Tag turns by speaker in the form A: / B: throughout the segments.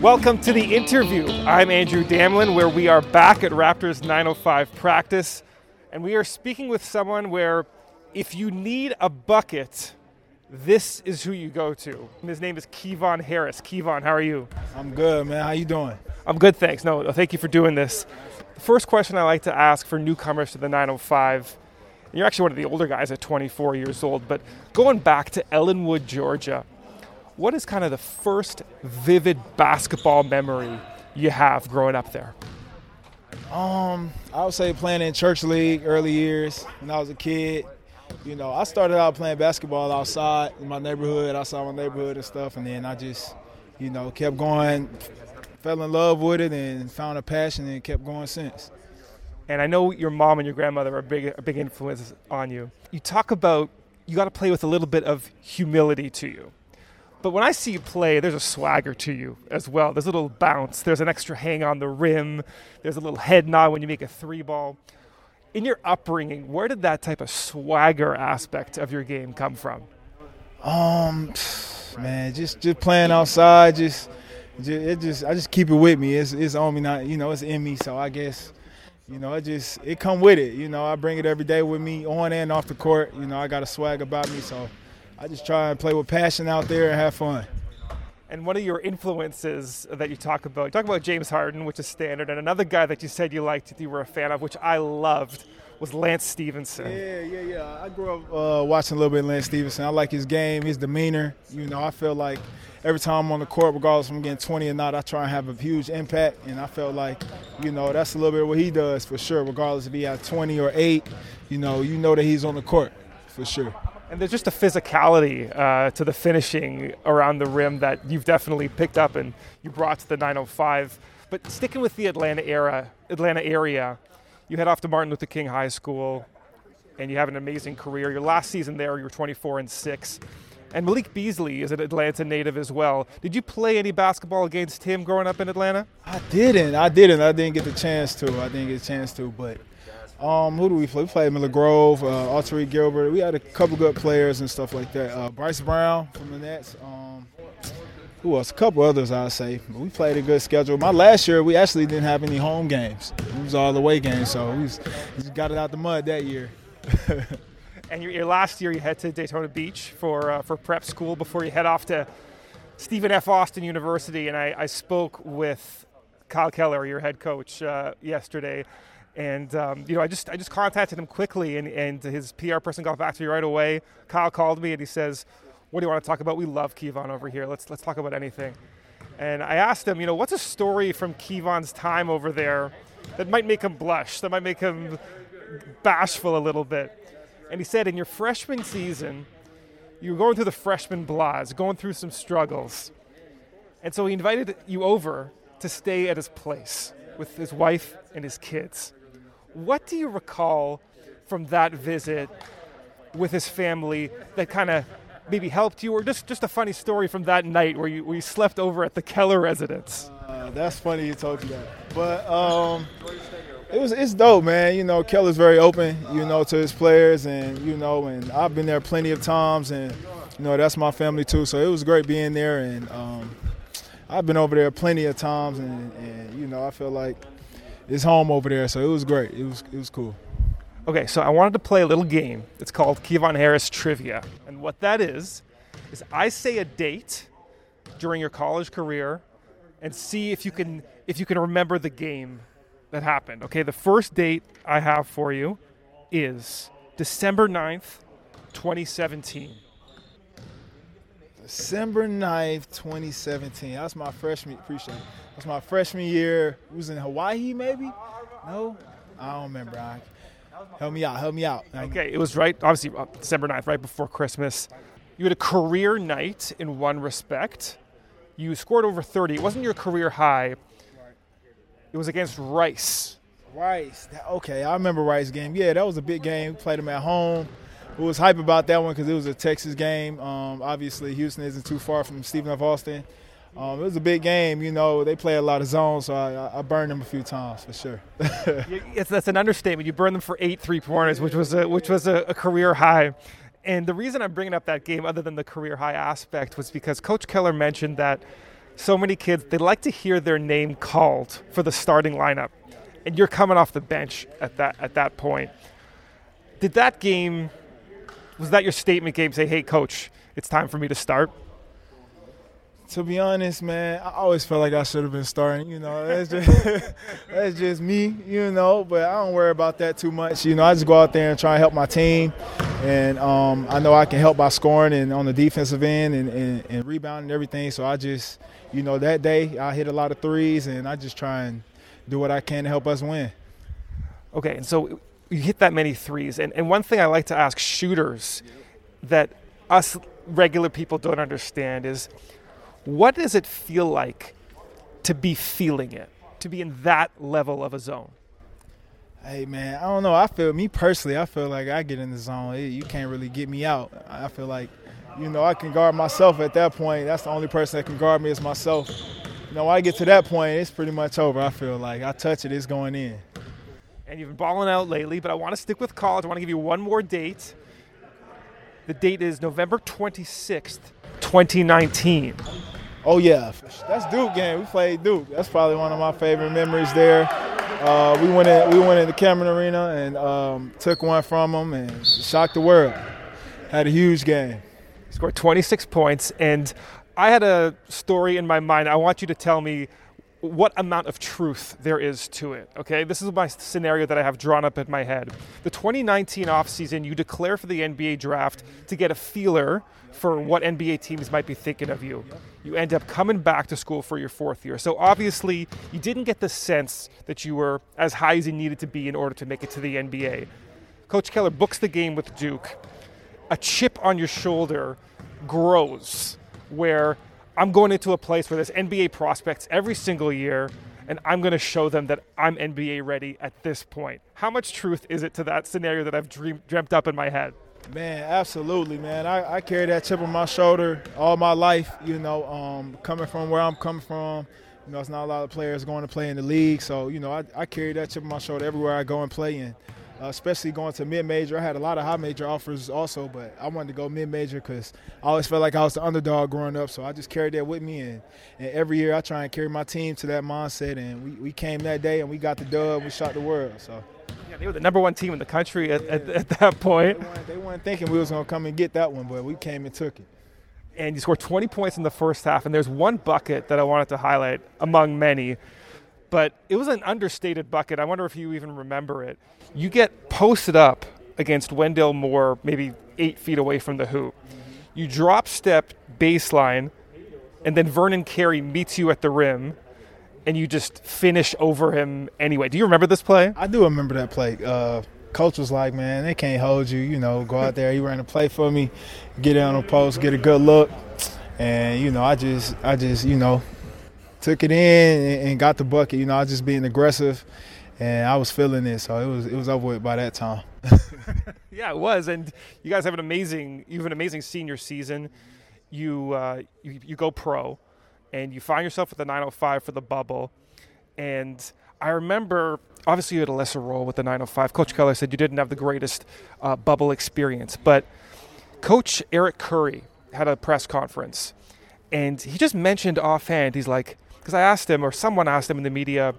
A: Welcome to the interview. I'm Andrew Damelin, where we are back at Raptors 905 practice, and we are speaking with someone where if you need a bucket, this is who you go to. His name is Kevon Harris. Kevon, how are you?
B: I'm good, man. How you doing?
A: I'm good, thanks. No, thank you for doing this. The first question I like to ask for newcomers to the 905 and you're actually one of the older guys at 24 years old, but going back to Ellenwood, Georgia, what is kind of the first vivid basketball memory you have growing up there?
B: Um, I would say playing in church league early years when I was a kid. You know, I started out playing basketball outside in my neighborhood, outside my neighborhood and stuff, and then I just, you know, kept going, fell in love with it, and found a passion, and kept going since.
A: And I know your mom and your grandmother are big, a big influence on you. You talk about you got to play with a little bit of humility to you. But when I see you play, there's a swagger to you as well. There's a little bounce. There's an extra hang on the rim. There's a little head nod when you make a three ball. In your upbringing, where did that type of swagger aspect of your game come from?
B: Um, man, just just playing outside, just, just it just I just keep it with me. It's it's on me, not you know, it's in me. So I guess you know, it just it come with it. You know, I bring it every day with me, on and off the court. You know, I got a swag about me, so I just try and play with passion out there and have fun.
A: And one of your influences that you talk about, you talk about James Harden, which is standard, and another guy that you said you liked, that you were a fan of, which I loved, was Lance Stephenson.
B: Yeah, yeah, yeah. I grew up uh, watching a little bit of Lance Stephenson. I like his game, his demeanor. You know, I feel like every time I'm on the court, regardless if I'm getting 20 or not, I try and have a huge impact. And I felt like, you know, that's a little bit what he does for sure, regardless if he had 20 or 8. You know, you know that he's on the court for sure.
A: And there's just a physicality uh, to the finishing around the rim that you've definitely picked up and you brought to the 905. But sticking with the Atlanta era, Atlanta area, you head off to Martin Luther King High School, and you have an amazing career. Your last season there, you were 24 and six. And Malik Beasley is an Atlanta native as well. Did you play any basketball against him growing up in Atlanta?
B: I didn't. I didn't. I didn't get the chance to. I didn't get a chance to. But um, who do we play? We played Miller Grove, uh, Alterique Gilbert. We had a couple good players and stuff like that. Uh, Bryce Brown from the Nets. Um, who else? A couple others, I'd say. But we played a good schedule. My last year, we actually didn't have any home games. It was all the way games, so we, was, we got it out the mud that year.
A: and your, your, last year, you head to Daytona Beach for uh, for prep school before you head off to Stephen F. Austin University. And I, I spoke with Kyle Keller, your head coach, uh, yesterday. And um, you know, I just I just contacted him quickly, and, and his PR person got back to me right away. Kyle called me and he says, "What do you want to talk about? We love Kevon over here. Let's let's talk about anything." And I asked him, you know, what's a story from Kevon's time over there that might make him blush, that might make him bashful a little bit. And he said, in your freshman season, you were going through the freshman blahs, going through some struggles. And so he invited you over to stay at his place with his wife and his kids. What do you recall from that visit with his family that kind of maybe helped you, or just, just a funny story from that night where you, where you slept over at the Keller residence?
B: Uh, that's funny you told me that. But um, it was it's dope, man. You know, Keller's very open, you know, to his players, and you know, and I've been there plenty of times, and you know, that's my family too. So it was great being there, and um, I've been over there plenty of times, and, and you know, I feel like it's home over there. So it was great. It was it was cool.
A: Okay, so I wanted to play a little game. It's called Kevon Harris Trivia, and what that is is I say a date during your college career, and see if you can if you can remember the game that happened. Okay, the first date I have for you is December 9th, 2017.
B: December 9th, 2017. That's my freshman, appreciate it. That's my freshman year. It was in Hawaii, maybe? No? I don't remember. I, Help me out. Help me out.
A: Okay, it was right, obviously, uh, December 9th, right before Christmas. You had a career night in one respect. You scored over 30. It wasn't your career high, it was against Rice.
B: Rice. Okay, I remember Rice game. Yeah, that was a big game. We played them at home. It was hype about that one because it was a Texas game. Um, obviously, Houston isn't too far from Stephen F. Austin. Um, it was a big game. You know, they play a lot of zones, so I, I burned them a few times for sure.
A: it's, that's an understatement. You burned them for eight three pointers, which was a, which was a, a career high. And the reason I'm bringing up that game, other than the career high aspect, was because Coach Keller mentioned that so many kids they like to hear their name called for the starting lineup, and you're coming off the bench at that at that point. Did that game was that your statement game? Say, hey, coach, it's time for me to start.
B: To be honest, man, I always felt like I should have been starting. You know, that's just that's just me. You know, but I don't worry about that too much. You know, I just go out there and try and help my team, and um, I know I can help by scoring and on the defensive end and, and, and rebounding and everything. So I just, you know, that day I hit a lot of threes, and I just try and do what I can to help us win.
A: Okay, and so you hit that many threes. And, and one thing I like to ask shooters that us regular people don't understand is what does it feel like to be feeling it, to be in that level of a zone?
B: Hey man, I don't know. I feel me personally. I feel like I get in the zone. You can't really get me out. I feel like, you know, I can guard myself at that point. That's the only person that can guard me is myself. You know, I get to that point, it's pretty much over. I feel like I touch it, it's going in
A: and you've been balling out lately, but I want to stick with college. I want to give you one more date. The date is November 26th, 2019.
B: Oh, yeah. That's Duke game. We played Duke. That's probably one of my favorite memories there. Uh, we went in, we went in the Cameron Arena and um, took one from them and shocked the world. Had a huge game.
A: Scored 26 points, and I had a story in my mind. I want you to tell me what amount of truth there is to it. Okay, this is my scenario that I have drawn up in my head. The 2019 offseason, you declare for the NBA draft to get a feeler for what NBA teams might be thinking of you. You end up coming back to school for your fourth year. So obviously, you didn't get the sense that you were as high as you needed to be in order to make it to the NBA. Coach Keller books the game with Duke. A chip on your shoulder grows where I'm going into a place where there's NBA prospects every single year, and I'm going to show them that I'm NBA ready at this point. How much truth is it to that scenario that I've dream, dreamt up in my head?
B: Man, absolutely, man. I, I carry that chip on my shoulder all my life. You know, um, coming from where I'm coming from, you know, it's not a lot of players going to play in the league. So, you know, I, I carry that chip on my shoulder everywhere I go and play. And uh, especially going to mid major. I had a lot of high major offers also, but I wanted to go mid major because I always felt like I was the underdog growing up. So I just carried that with me, and, and every year I try and carry my team to that mindset. And we, we came that day and we got the dub. We shot the world. So.
A: Yeah, they were the number one team in the country at, yeah. at, at, that point.
B: They weren't, they weren't thinking we was gonna come and get that one, but we came and took it
A: and you scored 20 points in the first half. And there's one bucket that I wanted to highlight among many but it was an understated bucket. I wonder if you even remember it. You get posted up against Wendell Moore, maybe eight feet away from the hoop. You drop step baseline, and then Vernon Carey meets you at the rim, and you just finish over him anyway. Do you remember this play?
B: I do remember that play. Uh, coach was like, "Man, they can't hold you. You know, go out there. He ran a play for me, get it on the post, get a good look." And you know, I just, I just, you know, took it in and got the bucket. You know, I was just being aggressive, and I was feeling it. So it was it was over with by that time.
A: yeah, it was. And you guys have an amazing you have an amazing senior season. You uh, you, you go pro, and you find yourself with the 905 for the bubble, and. I remember, obviously, you had a lesser role with the 905. Coach Keller said you didn't have the greatest uh, bubble experience, but Coach Eric Curry had a press conference, and he just mentioned offhand, he's like, because I asked him, or someone asked him in the media,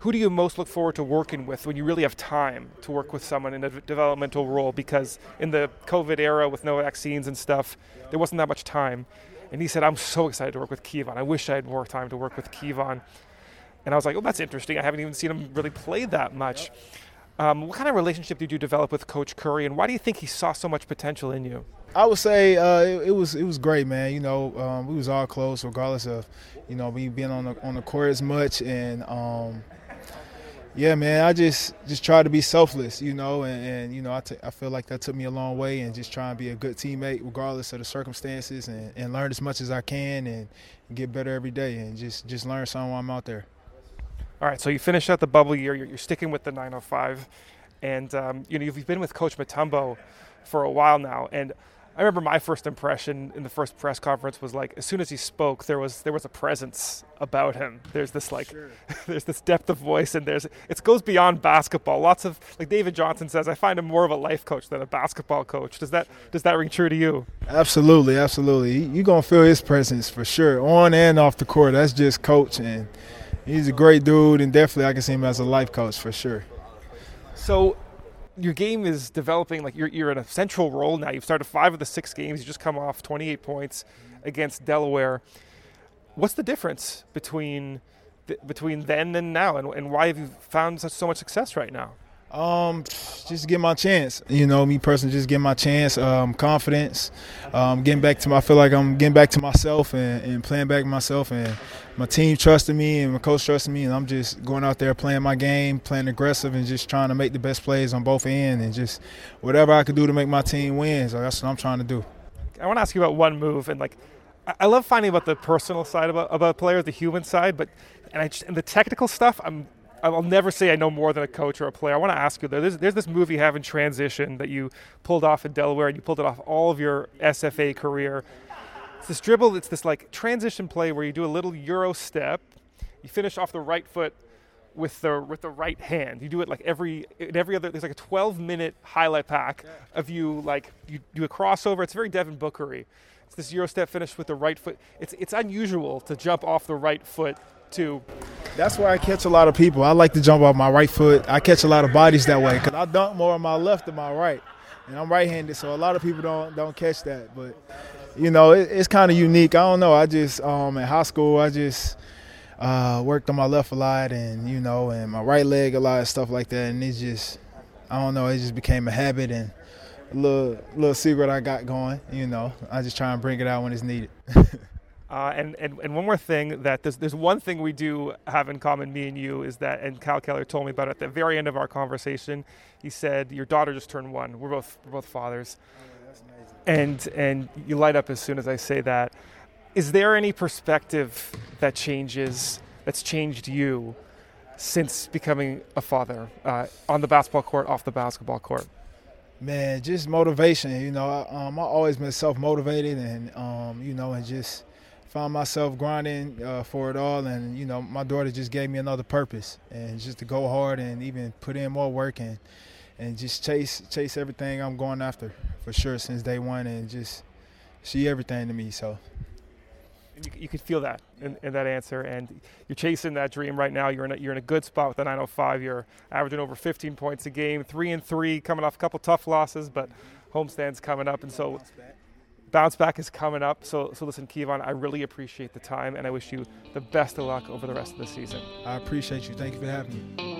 A: who do you most look forward to working with when you really have time to work with someone in a developmental role? Because in the COVID era with no vaccines and stuff, there wasn't that much time. And he said, I'm so excited to work with Kevon. I wish I had more time to work with Kevon. And I was like, oh, that's interesting. I haven't even seen him really play that much. Um, what kind of relationship did you develop with Coach Curry, and why do you think he saw so much potential in you?
B: I would say uh, it, it, was it was great, man. You know, um, we was all close, regardless of you know me being on the on the court as much, and um, Yeah, man. I just just try to be selfless, you know, and, and you know I, t- I feel like that took me a long way, and just try and be a good teammate regardless of the circumstances, and, and learn as much as I can, and get better every day, and just just learn something while I'm out there.
A: All right, so you finish out the bubble year. You're, you're sticking with the 905, and um, you know you've been with Coach Mutombo for a while now, and I remember my first impression in the first press conference was like as soon as he spoke there was there was a presence about him. There's this like sure. there's this depth of voice and there's it goes beyond basketball. Lots of like David Johnson says I find him more of a life coach than a basketball coach. Does that does that ring true to you?
B: Absolutely, absolutely. You're going to feel his presence for sure on and off the court. That's just coach and he's a great dude and definitely I can see him as a life coach for sure.
A: So your game is developing like you're, you're in a central role now. You've started five of the six games. You just come off 28 points against Delaware. What's the difference between between then and now, and, and why have you found such, so much success right now?
B: Um, just get my chance. You know, me personally, just get my chance. Um, confidence. Um, getting back to my. I feel like I'm getting back to myself and, and playing back myself, and my team trusting me and my coach trusting me, and I'm just going out there playing my game, playing aggressive, and just trying to make the best plays on both ends, and just whatever I could do to make my team win. So that's what I'm trying to do.
A: I want to ask you about one move, and like, I love finding about the personal side about about players, the human side, but and I and the technical stuff. I'm I'll never say I know more than a coach or a player. I want to ask you though. There's, there's this move you have in transition that you pulled off in Delaware, and you pulled it off all of your SFA career. It's this dribble. It's this like transition play where you do a little euro step. You finish off the right foot with the with the right hand. You do it like every in every other. There's like a 12 minute highlight pack of you like you do a crossover. It's very Devin Bookery. It's this euro step finish with the right foot. It's it's unusual to jump off the right foot too.
B: That's where I catch a lot of people. I like to jump off my right foot. I catch a lot of bodies that way because I dunk more on my left than my right, and I'm right-handed, so a lot of people don't don't catch that. But you know, it, it's kind of unique. I don't know. I just um, in high school, I just uh, worked on my left a lot, and you know, and my right leg a lot of stuff like that, and it just I don't know. It just became a habit and a little little secret I got going. You know, I just try and bring it out when it's needed.
A: Uh, and, and, and one more thing that there's, there's one thing we do have in common, me and you, is that, and Kyle Keller told me about it at the very end of our conversation. He said, Your daughter just turned one. We're both, we're both fathers. Oh, and, and you light up as soon as I say that. Is there any perspective that changes, that's changed you since becoming a father uh, on the basketball court, off the basketball court?
B: Man, just motivation. You know, I, um, I've always been self motivated and, um, you know, and just found myself grinding uh, for it all, and you know, my daughter just gave me another purpose, and just to go hard and even put in more work and and just chase chase everything I'm going after for sure since day one, and just see everything to me. So.
A: You, you could feel that in, in, that answer, and you're chasing that dream right now. You're in a, you're in a good spot with the 905. You're averaging over 15 points a game, three and three, coming off a couple tough losses, but homestands coming up, and so bounce back is coming up. So, so listen, Kevon, I really appreciate the time, and I wish you the best of luck over the rest of the season.
B: I appreciate you. Thank you for having me.